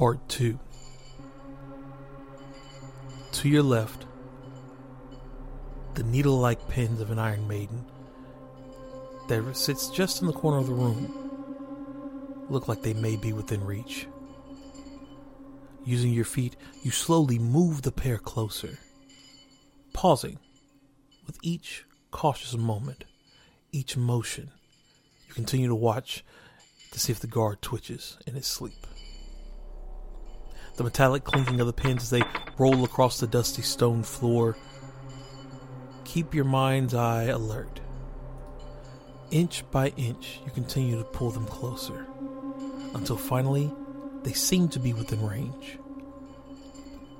Part 2. To your left, the needle like pins of an Iron Maiden that sits just in the corner of the room look like they may be within reach. Using your feet, you slowly move the pair closer, pausing with each cautious moment, each motion. You continue to watch to see if the guard twitches in his sleep. The metallic clinking of the pins as they roll across the dusty stone floor. Keep your mind's eye alert. Inch by inch, you continue to pull them closer until finally they seem to be within range.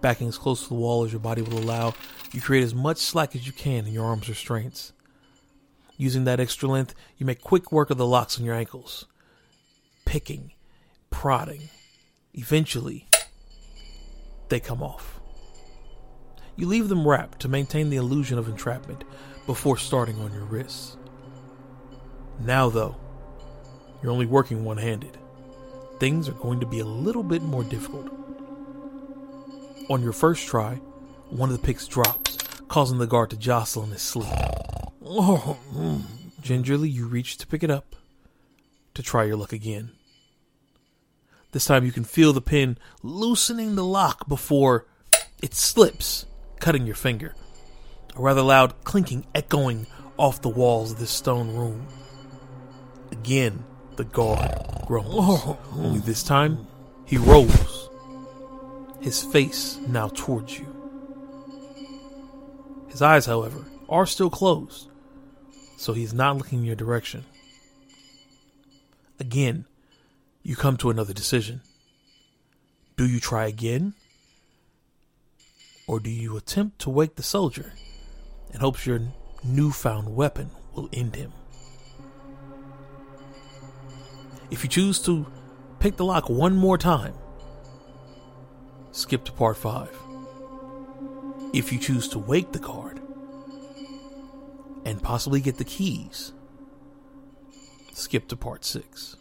Backing as close to the wall as your body will allow, you create as much slack as you can in your arms' restraints. Using that extra length, you make quick work of the locks on your ankles. Picking, prodding. Eventually, they come off. You leave them wrapped to maintain the illusion of entrapment before starting on your wrists. Now, though, you're only working one handed. Things are going to be a little bit more difficult. On your first try, one of the picks drops, causing the guard to jostle in his sleep. Oh, mm. Gingerly, you reach to pick it up to try your luck again. This time, you can feel the pin loosening the lock before it slips, cutting your finger. A rather loud clinking echoing off the walls of this stone room. Again, the guard groans. Oh. Only this time, he rolls, his face now towards you. His eyes, however, are still closed, so he's not looking in your direction. Again, you come to another decision. Do you try again? Or do you attempt to wake the soldier in hopes your newfound weapon will end him? If you choose to pick the lock one more time, skip to part 5. If you choose to wake the guard and possibly get the keys, skip to part 6.